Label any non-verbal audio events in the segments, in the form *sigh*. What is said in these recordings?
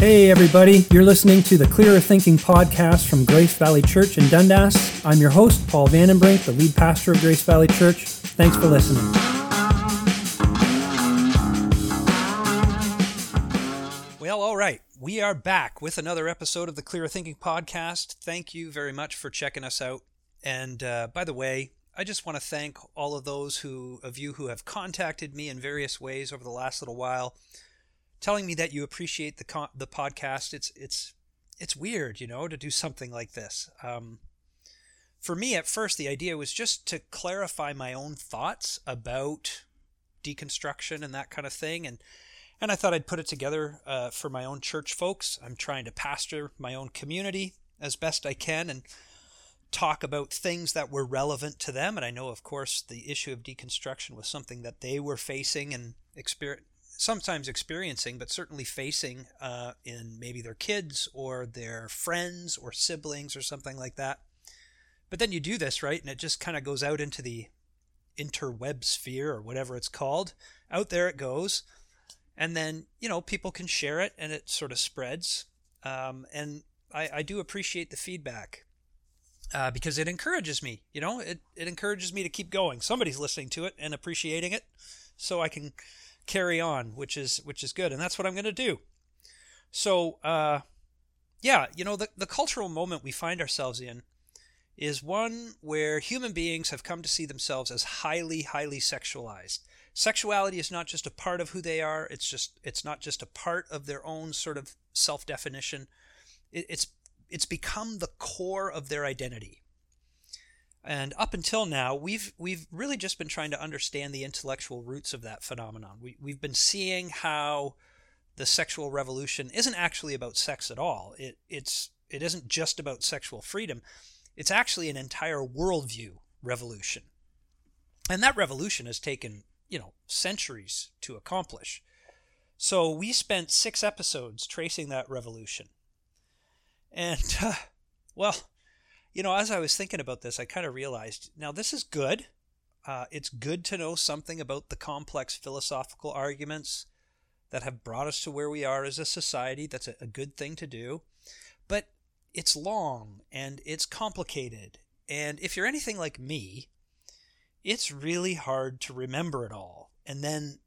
Hey, everybody, you're listening to the Clearer Thinking podcast from Grace Valley Church in Dundas. I'm your host, Paul Vandenbrink, the lead pastor of Grace Valley Church. Thanks for listening. Well, all right. We are back with another episode of the Clearer Thinking podcast. Thank you very much for checking us out. And uh, by the way, I just want to thank all of those who of you who have contacted me in various ways over the last little while telling me that you appreciate the the podcast. It's it's it's weird, you know, to do something like this. Um, for me, at first, the idea was just to clarify my own thoughts about deconstruction and that kind of thing, and and I thought I'd put it together uh, for my own church folks. I'm trying to pastor my own community as best I can, and talk about things that were relevant to them. And I know, of course, the issue of deconstruction was something that they were facing and experience sometimes experiencing, but certainly facing uh, in maybe their kids or their friends or siblings or something like that. But then you do this, right? And it just kind of goes out into the interweb sphere or whatever it's called. Out there it goes. And then, you know, people can share it and it sort of spreads. Um, and I, I, do appreciate the feedback uh, because it encourages me. You know, it, it encourages me to keep going. Somebody's listening to it and appreciating it. So I can carry on, which is which is good, and that's what I'm going to do. So, uh, yeah, you know, the the cultural moment we find ourselves in is one where human beings have come to see themselves as highly, highly sexualized. Sexuality is not just a part of who they are. It's just it's not just a part of their own sort of self definition. It, it's it's become the core of their identity. And up until now, we've we've really just been trying to understand the intellectual roots of that phenomenon. We, we've been seeing how the sexual revolution isn't actually about sex at all. It it's it isn't just about sexual freedom. It's actually an entire worldview revolution. And that revolution has taken, you know, centuries to accomplish. So we spent six episodes tracing that revolution. And, uh, *laughs* well, you know, as I was thinking about this, I kind of realized now this is good. Uh, it's good to know something about the complex philosophical arguments that have brought us to where we are as a society. That's a, a good thing to do. But it's long and it's complicated. And if you're anything like me, it's really hard to remember it all. And then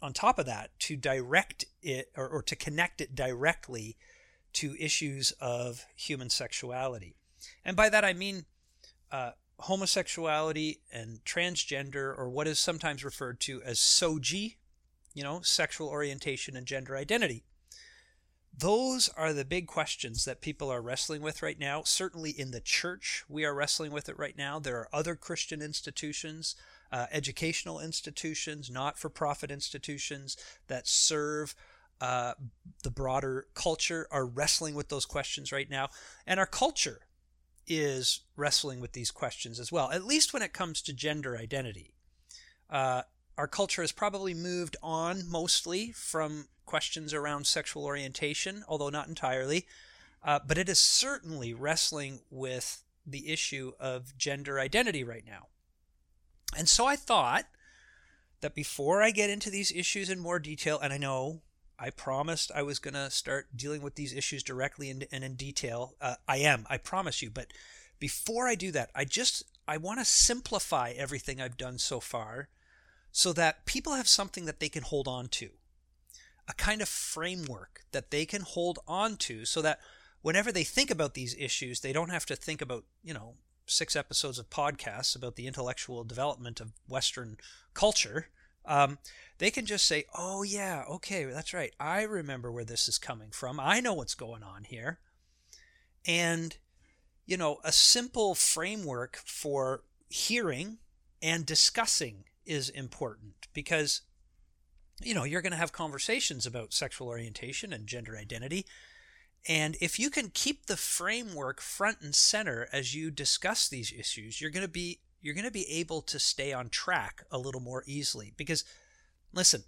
on top of that, to direct it or, or to connect it directly to issues of human sexuality. And by that I mean uh, homosexuality and transgender, or what is sometimes referred to as SOGI, you know, sexual orientation and gender identity. Those are the big questions that people are wrestling with right now. Certainly in the church, we are wrestling with it right now. There are other Christian institutions, uh, educational institutions, not for profit institutions that serve uh, the broader culture, are wrestling with those questions right now. And our culture is wrestling with these questions as well, at least when it comes to gender identity. Uh, our culture has probably moved on mostly from questions around sexual orientation, although not entirely, uh, but it is certainly wrestling with the issue of gender identity right now. And so I thought that before I get into these issues in more detail, and I know I promised I was going to start dealing with these issues directly and, and in detail. Uh, I am, I promise you. But before I do that, I just I want to simplify everything I've done so far, so that people have something that they can hold on to, a kind of framework that they can hold on to, so that whenever they think about these issues, they don't have to think about you know six episodes of podcasts about the intellectual development of Western culture um, they can just say, oh, yeah, okay, that's right. I remember where this is coming from. I know what's going on here. And, you know, a simple framework for hearing and discussing is important because, you know, you're going to have conversations about sexual orientation and gender identity. And if you can keep the framework front and center as you discuss these issues, you're going to be you're going to be able to stay on track a little more easily. Because, listen,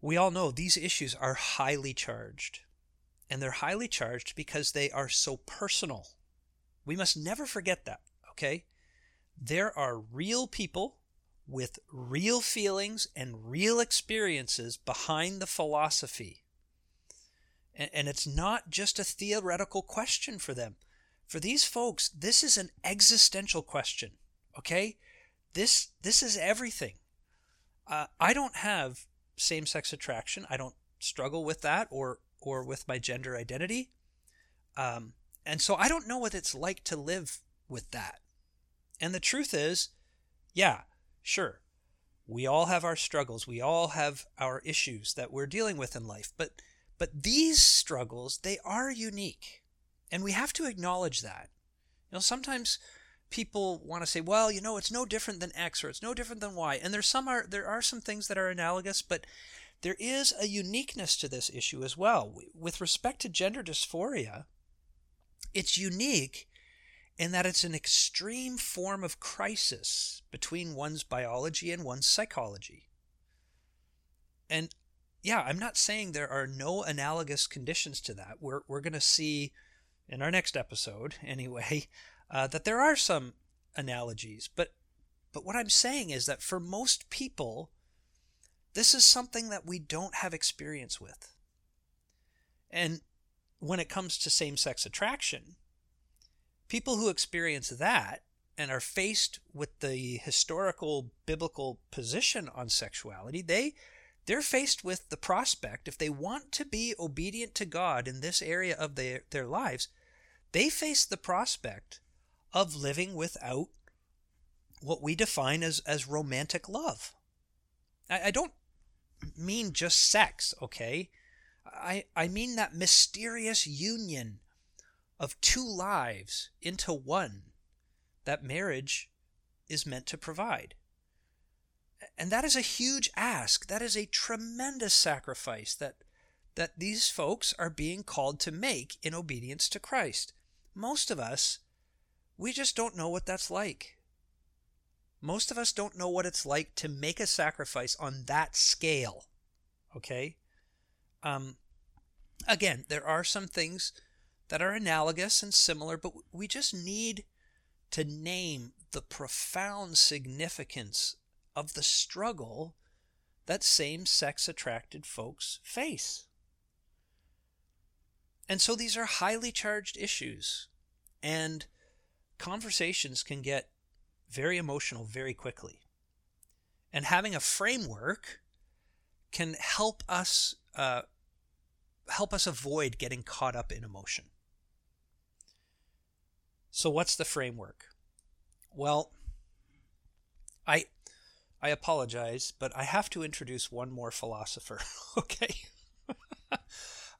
we all know these issues are highly charged. And they're highly charged because they are so personal. We must never forget that, okay? There are real people with real feelings and real experiences behind the philosophy. And, and it's not just a theoretical question for them. For these folks, this is an existential question. Okay? This this is everything. Uh, I don't have same-sex attraction. I don't struggle with that or or with my gender identity. Um, and so I don't know what it's like to live with that. And the truth is, yeah, sure, we all have our struggles. We all have our issues that we're dealing with in life. But but these struggles, they are unique. And we have to acknowledge that. You know, sometimes people want to say, well, you know, it's no different than X or it's no different than Y. And there's some are there are some things that are analogous, but there is a uniqueness to this issue as well. With respect to gender dysphoria, it's unique in that it's an extreme form of crisis between one's biology and one's psychology. And yeah, I'm not saying there are no analogous conditions to that. We're, we're going to see in our next episode, *laughs* anyway, uh, that there are some analogies. But, but what I'm saying is that for most people, this is something that we don't have experience with. And when it comes to same sex attraction, people who experience that and are faced with the historical biblical position on sexuality, they they're faced with the prospect if they want to be obedient to God in this area of their, their lives, they face the prospect of living without what we define as, as romantic love. I, I don't mean just sex, okay? I, I mean that mysterious union of two lives into one that marriage is meant to provide. And that is a huge ask. That is a tremendous sacrifice that, that these folks are being called to make in obedience to Christ. Most of us, we just don't know what that's like. Most of us don't know what it's like to make a sacrifice on that scale. Okay? Um, again, there are some things that are analogous and similar, but we just need to name the profound significance of the struggle that same sex attracted folks face. And so these are highly charged issues, and conversations can get very emotional very quickly. And having a framework can help us uh, help us avoid getting caught up in emotion. So what's the framework? Well, I I apologize, but I have to introduce one more philosopher. *laughs* okay. *laughs*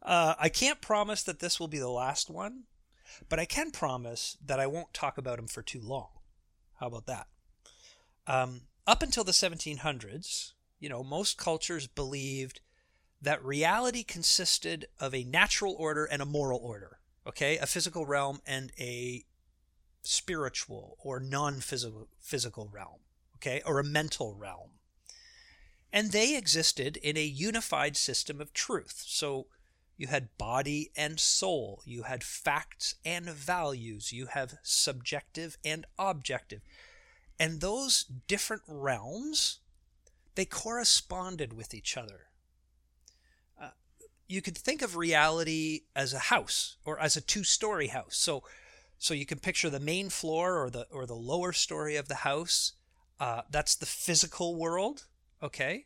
uh, I can't promise that this will be the last one, but I can promise that I won't talk about him for too long. How about that? Um, up until the 1700s, you know, most cultures believed that reality consisted of a natural order and a moral order, okay? A physical realm and a spiritual or non-physical physical realm, okay? Or a mental realm. And they existed in a unified system of truth. So you had body and soul, you had facts and values, you have subjective and objective. And those different realms they corresponded with each other. Uh, you could think of reality as a house or as a two-story house. So, so you can picture the main floor or the or the lower story of the house. Uh, that's the physical world, okay.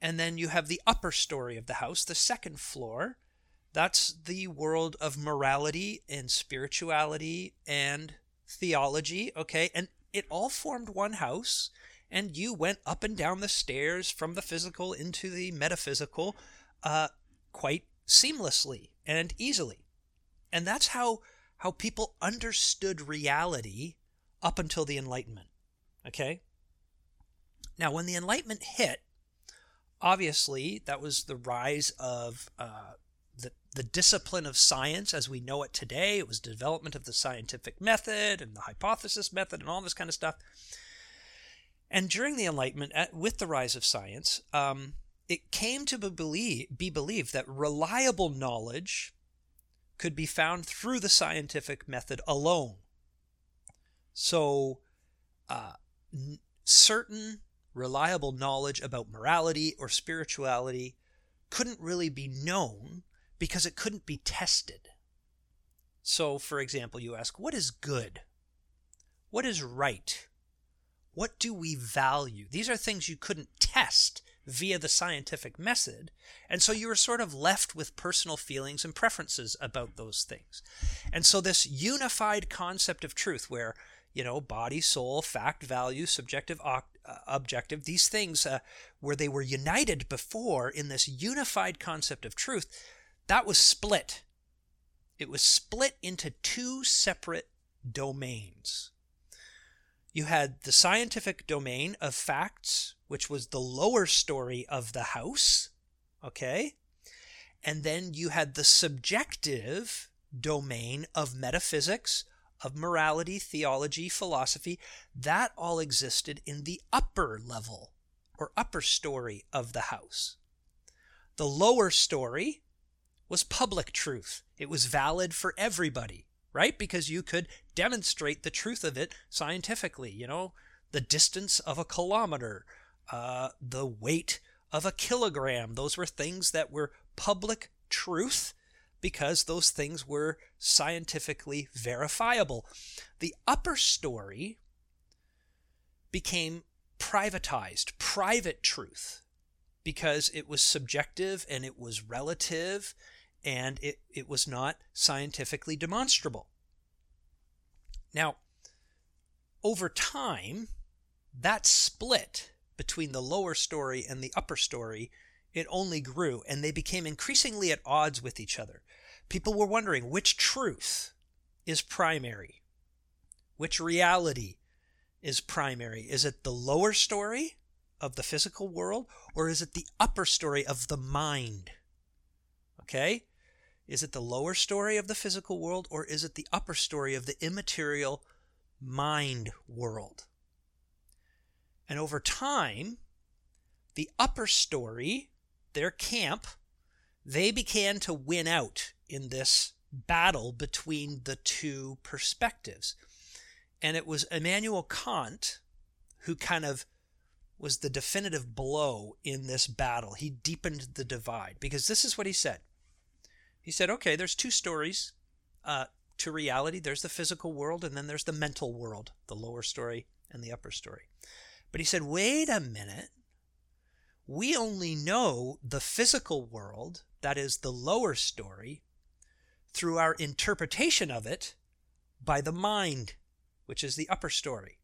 And then you have the upper story of the house, the second floor. That's the world of morality and spirituality and theology, okay. And it all formed one house and you went up and down the stairs from the physical into the metaphysical uh, quite seamlessly and easily. And that's how how people understood reality up until the Enlightenment. Okay? Now, when the Enlightenment hit, obviously that was the rise of uh, the, the discipline of science as we know it today. It was development of the scientific method and the hypothesis method and all this kind of stuff. And during the Enlightenment, at, with the rise of science, um, it came to be, believe, be believed that reliable knowledge could be found through the scientific method alone. So, uh, n- certain reliable knowledge about morality or spirituality couldn't really be known because it couldn't be tested. So, for example, you ask, what is good? What is right? What do we value? These are things you couldn't test via the scientific method. And so you were sort of left with personal feelings and preferences about those things. And so this unified concept of truth, where, you know, body, soul, fact, value, subjective, uh, objective, these things, uh, where they were united before in this unified concept of truth, that was split. It was split into two separate domains. You had the scientific domain of facts, which was the lower story of the house, okay? And then you had the subjective domain of metaphysics, of morality, theology, philosophy. That all existed in the upper level or upper story of the house. The lower story was public truth. It was valid for everybody, right? Because you could demonstrate the truth of it scientifically, you know, the distance of a kilometer, uh, the weight of a kilogram. Those were things that were public truth because those things were scientifically verifiable. The upper story became privatized, private truth, because it was subjective and it was relative and it, it was not scientifically demonstrable. Now, over time, that split between the lower story and the upper story, it only grew, and they became increasingly at odds with each other. People were wondering which truth is primary, which reality is primary. Is it the lower story of the physical world, or is it the upper story of the mind? Okay? Is it the lower story of the physical world, or is it the upper story of the immaterial mind world? And over time, the upper story, their camp, they began to win out in this battle between the two perspectives. And it was Immanuel Kant who kind of was the definitive blow in this battle. He deepened the divide because this is what he said. He said, okay, there's two stories uh, to reality there's the physical world, and then there's the mental world, the lower story and the upper story. But he said, wait a minute. We only know the physical world, that is the lower story, through our interpretation of it by the mind, which is the upper story.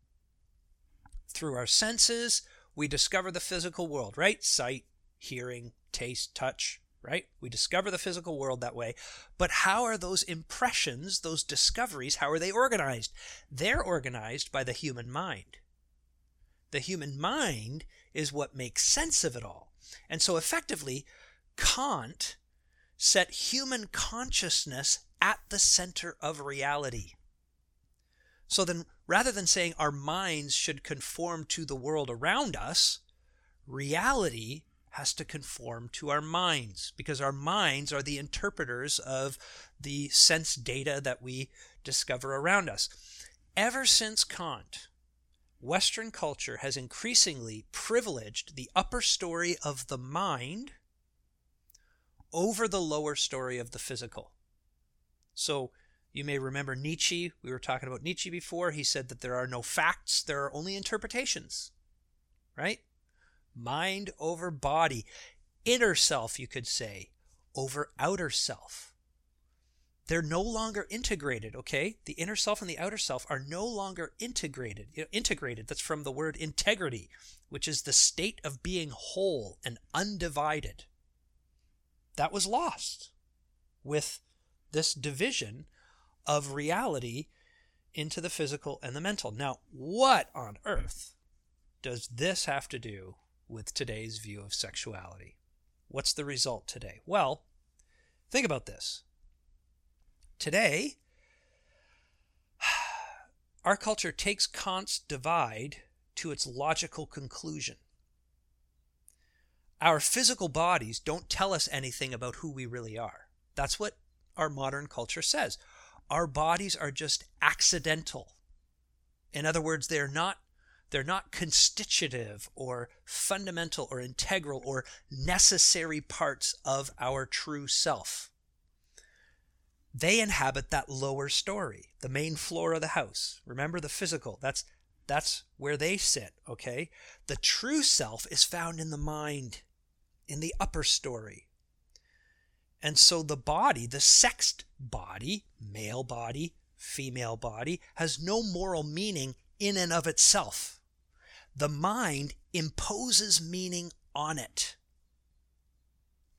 Through our senses, we discover the physical world, right? Sight, hearing, taste, touch, right? We discover the physical world that way. But how are those impressions, those discoveries, how are they organized? They're organized by the human mind. The human mind is what makes sense of it all. And so effectively, Kant set human consciousness at the center of reality. So then, rather than saying our minds should conform to the world around us, reality has to conform to our minds because our minds are the interpreters of the sense data that we discover around us. Ever since Kant, Western culture has increasingly privileged the upper story of the mind over the lower story of the physical. So you may remember Nietzsche. We were talking about Nietzsche before. He said that there are no facts, there are only interpretations, right? Mind over body, inner self, you could say, over outer self they're no longer integrated okay? The inner self and the outer self are no longer integrated you know, integrated. That's from the word integrity which is the state of being whole and undivided. That was lost with this division of reality into the physical and the mental. Now what on earth does this have to do with today's view of sexuality? What's the result today? Well think about this Today, *sighs* our culture takes Kant's divide to its logical conclusion. Our physical bodies don't tell us anything about who we really are. That's what our modern culture says. Our bodies are just accidental. In other words, they're not they're not constitutive or fundamental or integral or necessary parts of our true self. They inhabit that lower story, the main floor of the house. Remember the physical. That's that's where they sit, okay? The true self is found in the mind, in the upper story. And so the body, the sexed body, male body, female body, has no moral meaning in and of itself. The mind imposes meaning on it.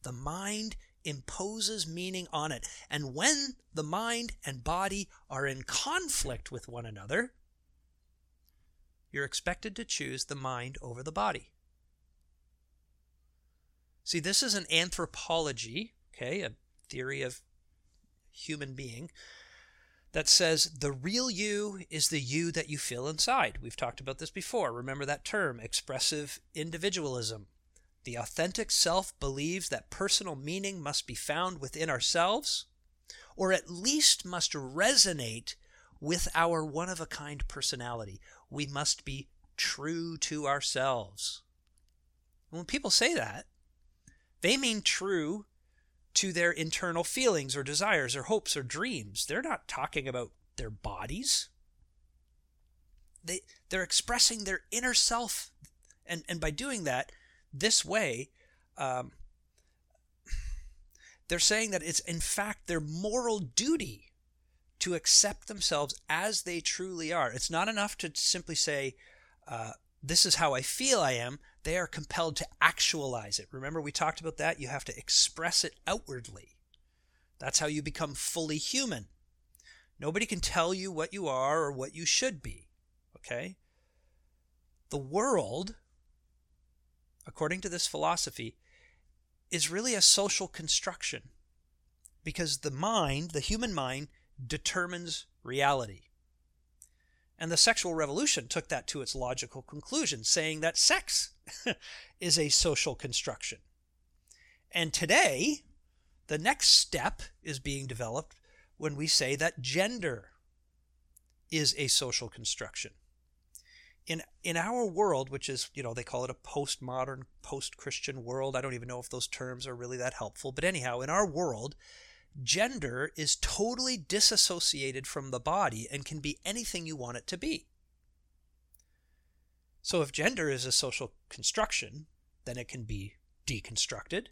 The mind imposes meaning on it. And when the mind and body are in conflict with one another, you're expected to choose the mind over the body. See, this is an anthropology, okay, a theory of human being that says the real you is the you that you feel inside. We've talked about this before. Remember that term, expressive individualism. The authentic self believes that personal meaning must be found within ourselves, or at least must resonate with our one of a kind personality. We must be true to ourselves. when people say that, they mean true to their internal feelings or desires or hopes or dreams. They're not talking about their bodies. They, they're expressing their inner self. And, and by doing that, this way, um, they're saying that it's in fact their moral duty to accept themselves as they truly are. It's not enough to simply say, uh, This is how I feel I am. They are compelled to actualize it. Remember, we talked about that? You have to express it outwardly. That's how you become fully human. Nobody can tell you what you are or what you should be. Okay? The world according to this philosophy, is really a social construction because the mind, the human mind, determines reality. And the sexual revolution took that to its logical conclusion, saying that sex *laughs* is a social construction. And today, the next step is being developed when we say that gender is a social construction in in our world, which is you know they call it a postmodern, post-Christian world. I don't even know if those terms are really that helpful, but anyhow, in our world, gender is totally disassociated from the body and can be anything you want it to be. So if gender is a social construction, then it can be deconstructed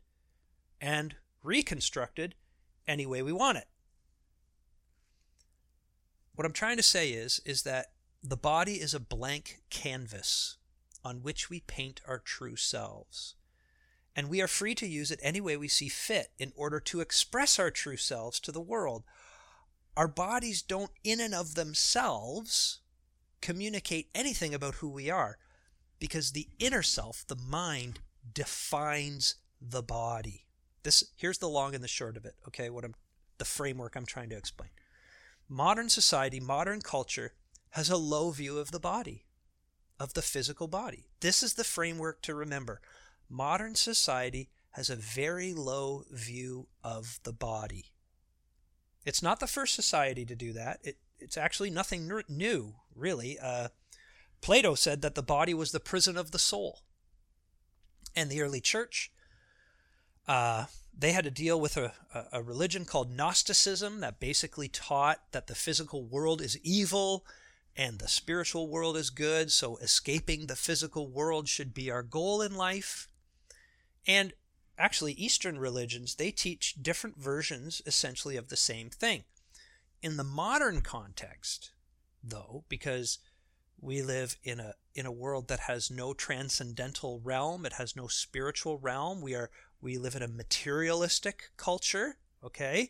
and reconstructed any way we want it. What I'm trying to say is is that the body is a blank canvas on which we paint our true selves. And we are free to use it any way we see fit in order to express our true selves to the world. Our bodies don't, in and of themselves, communicate anything about who we are because the inner self, the mind, defines the body. This here's the long and the short of it, okay? What I'm the framework I'm trying to explain. Modern society, modern culture has a low view of the body, of the physical body. This is the framework to remember. Modern society has a very low view of the body. It's not the first society to do that. It, it's actually nothing new, really. Uh, Plato said that the body was the prison of the soul. And the early church, uh, they had to deal with a, a religion called Gnosticism that basically taught that the physical world is evil and the spiritual world is good, so escaping the physical world should be our goal in life. And actually, Eastern religions, they teach different versions essentially of the same thing. In the modern context, though, because we live in a in a world that has no transcendental realm, it has no spiritual realm. We are we live in a materialistic culture, okay?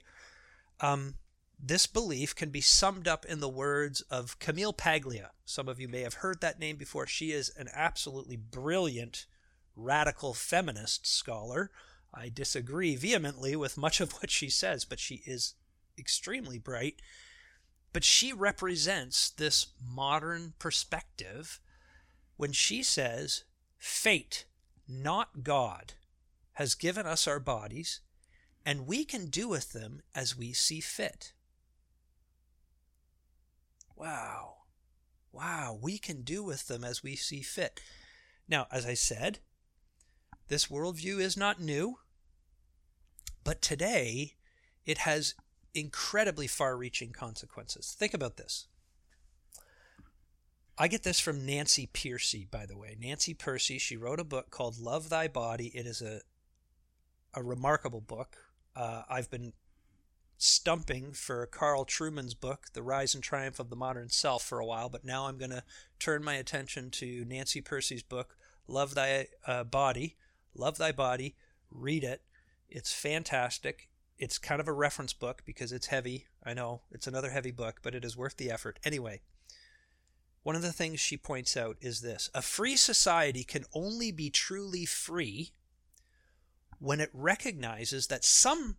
Um, this belief can be summed up in the words of Camille Paglia. Some of you may have heard that name before. She is an absolutely brilliant radical feminist scholar. I disagree vehemently with much of what she says, but she is extremely bright. But she represents this modern perspective when she says, Fate, not God, has given us our bodies, and we can do with them as we see fit. Wow. Wow, we can do with them as we see fit. Now, as I said, this worldview is not new, but today it has incredibly far reaching consequences. Think about this. I get this from Nancy Pearcey, by the way. Nancy Pearcey, she wrote a book called Love Thy Body. It is a, a remarkable book. Uh, I've been stumping for Carl Trueman's book, The Rise and Triumph of the Modern Self, for a while, but now I'm going to turn my attention to Nancy Pearcey's book, Love Thy uh, Body. Love Thy Body. Read it. It's fantastic. It's kind of a reference book because it's heavy. I know it's another heavy book, but it is worth the effort. Anyway, one of the things she points out is this a free society can only be truly free when it recognizes that some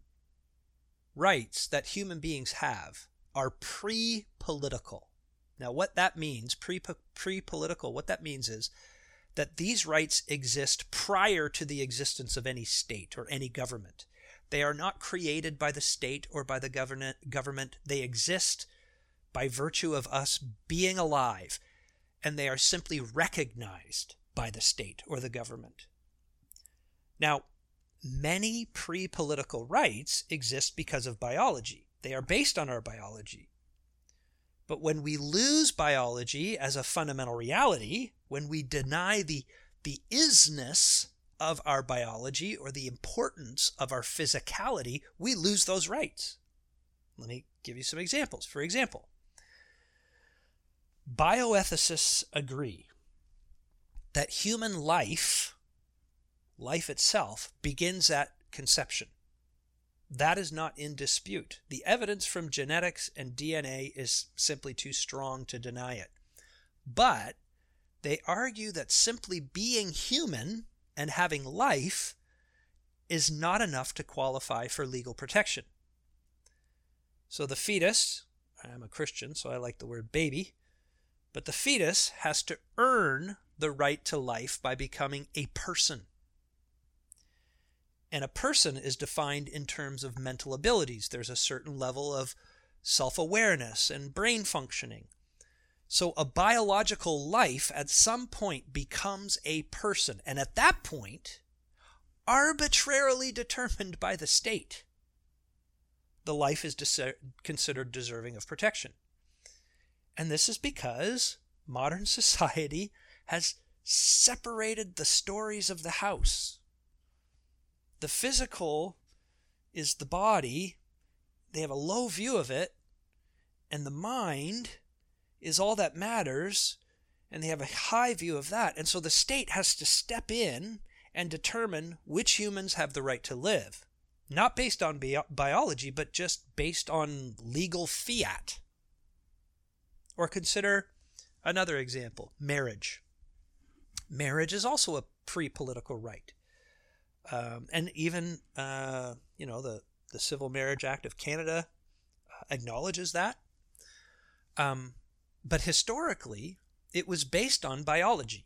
rights that human beings have are pre political. Now, what that means, pre political, what that means is that these rights exist prior to the existence of any state or any government. They are not created by the state or by the government. They exist by virtue of us being alive, and they are simply recognized by the state or the government. Now, many pre political rights exist because of biology, they are based on our biology. But when we lose biology as a fundamental reality, when we deny the, the isness of our biology or the importance of our physicality, we lose those rights. Let me give you some examples. For example, bioethicists agree that human life life itself begins at conception. That is not in dispute. The evidence from genetics and DNA is simply too strong to deny it. But they argue that simply being human and having life is not enough to qualify for legal protection. So the fetus, I'm a Christian, so I like the word baby, but the fetus has to earn the right to life by becoming a person. And a person is defined in terms of mental abilities. There's a certain level of self awareness and brain functioning. So a biological life at some point becomes a person. And at that point, arbitrarily determined by the state, the life is dis- considered deserving of protection. And this is because modern *laughs* society has separated the stories of the house the physical is the body, they have a low view of it, and the mind is all that matters, and they have a high view of that. And so the state has to step in and determine which humans have the right to live, not based on bi- biology, but just based on legal fiat. Or consider another example marriage. Marriage is also a pre political right. Um, and even uh, you know the the Civil Marriage Act of Canada uh, acknowledges that. Um, but historically, it was based on biology,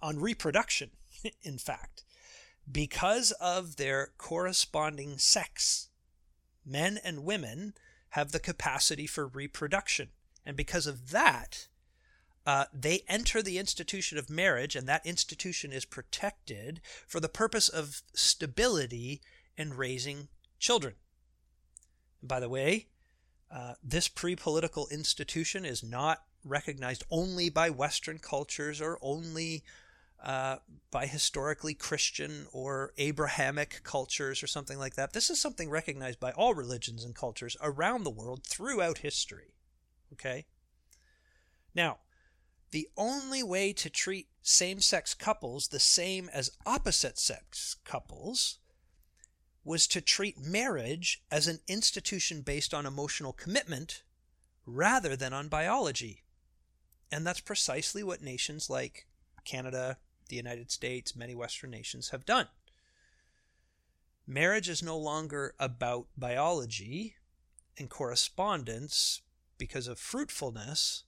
on reproduction, *laughs* in fact, because of their corresponding sex. Men and women have the capacity for reproduction. And because of that, uh, they enter the institution of marriage, and that institution is protected for the purpose of stability and raising children. And by the way, uh, this pre political institution is not recognized only by Western cultures or only uh, by historically Christian or Abrahamic cultures or something like that. This is something recognized by all religions and cultures around the world throughout history. Okay? Now, the only way to treat same sex couples the same as opposite sex couples was to treat marriage as an institution based on emotional commitment rather than on biology. And that's precisely what nations like Canada, the United States, many Western nations have done. Marriage is no longer about biology and correspondence because of fruitfulness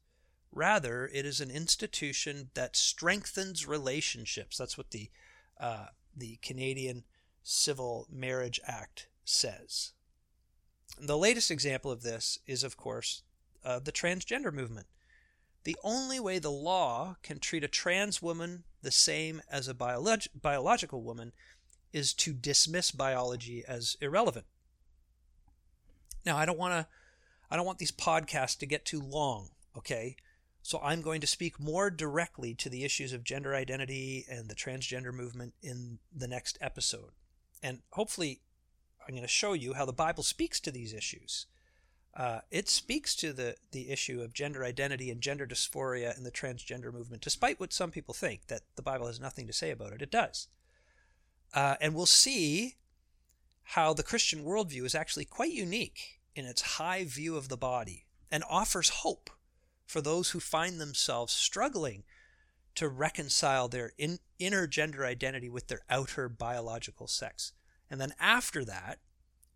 Rather, it is an institution that strengthens relationships. That's what the uh, the Canadian Civil Marriage Act says. The latest example of this is, of course, uh, the transgender movement. The only way the law can treat a trans woman the same as a biolog- biological woman is to dismiss biology as irrelevant. Now, I don't want to I don't want these podcasts to get too long, okay? So I'm going to speak more directly to the issues of gender identity and the transgender movement in the next episode. And hopefully I'm going to show you how the Bible speaks to these issues. Uh, it speaks to the, the issue of gender identity and gender dysphoria in the transgender movement, despite what some people think, that the Bible has nothing to say about it. It does. Uh, and we'll see how the Christian worldview is actually quite unique in its high view of the body and offers hope for those who find themselves struggling to reconcile their in, inner gender identity with their outer biological sex. And then after that,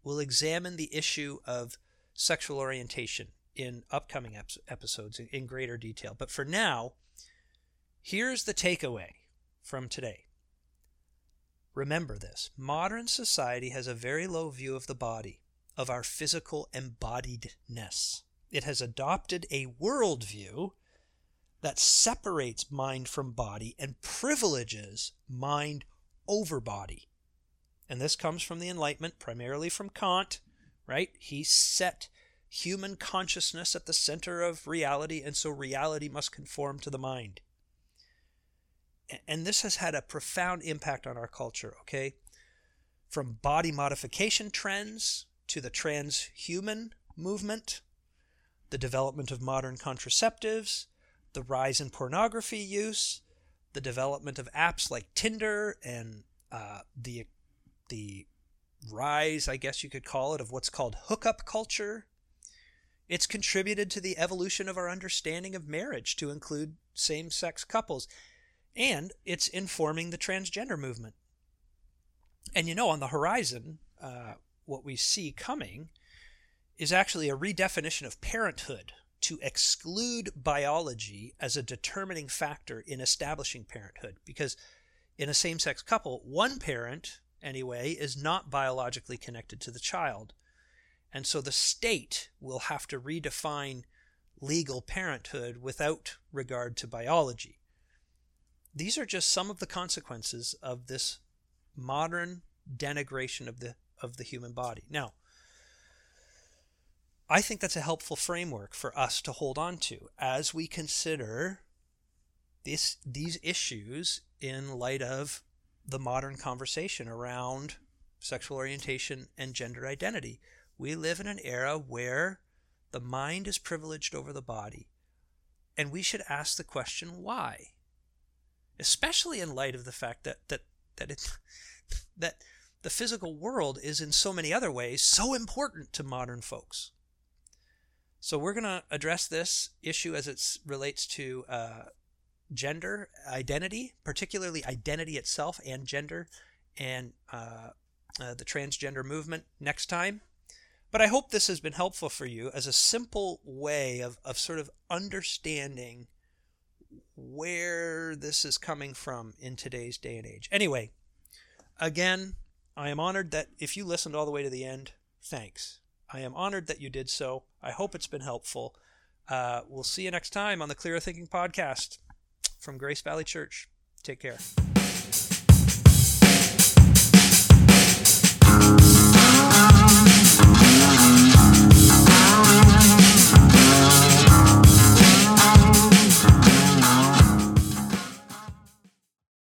we'll examine the issue of sexual orientation in upcoming ep- episodes in, in greater detail. But for now, here's the takeaway from today. Remember this modern society has a very low view of the body, of our physical embodiedness. It has adopted a worldview that separates mind from body and privileges mind over body. And this comes from the Enlightenment, primarily from Kant, right? He set human consciousness at the center of reality, and so reality must conform to the mind. And this has had a profound impact on our culture, okay? From body modification trends to the transhuman movement, the development of modern contraceptives, the rise in pornography use, the development of apps like Tinder, and uh, the the rise, I guess you could call it, of what's called hookup culture. It's contributed to the evolution of our understanding of marriage to include same sex couples, and it's informing the transgender movement. And you know, on the horizon, uh, what we see coming is actually a redefinition of parenthood to exclude biology as a determining factor in establishing parenthood. Because in a same sex couple, one parent anyway, is not biologically connected to the child. And so the state will have to redefine legal parenthood without regard to biology. These are just some of the consequences of this modern denigration of the of the human body. Now, I think that's a helpful framework for us to hold on to as we consider this these issues in light of the modern conversation around sexual orientation and gender identity. We live in an era where the mind is privileged over the body. And we should ask the question why? Especially in light of the fact that that that it that the physical world is in so many other ways so important to modern folks. So we're going to address this issue as it relates to uh, gender identity, particularly identity itself and gender, and uh, uh, the transgender movement next time. But I hope this has been helpful for you as a simple way of, of sort of understanding where this is coming from in today's day and age. Anyway, again, I am honored that if you listened all the way to the end, thanks. I am honored that you did so. I hope it's been helpful. Uh, we'll see you next time on the Clearer Thinking Podcast from Grace Valley Church. Take care.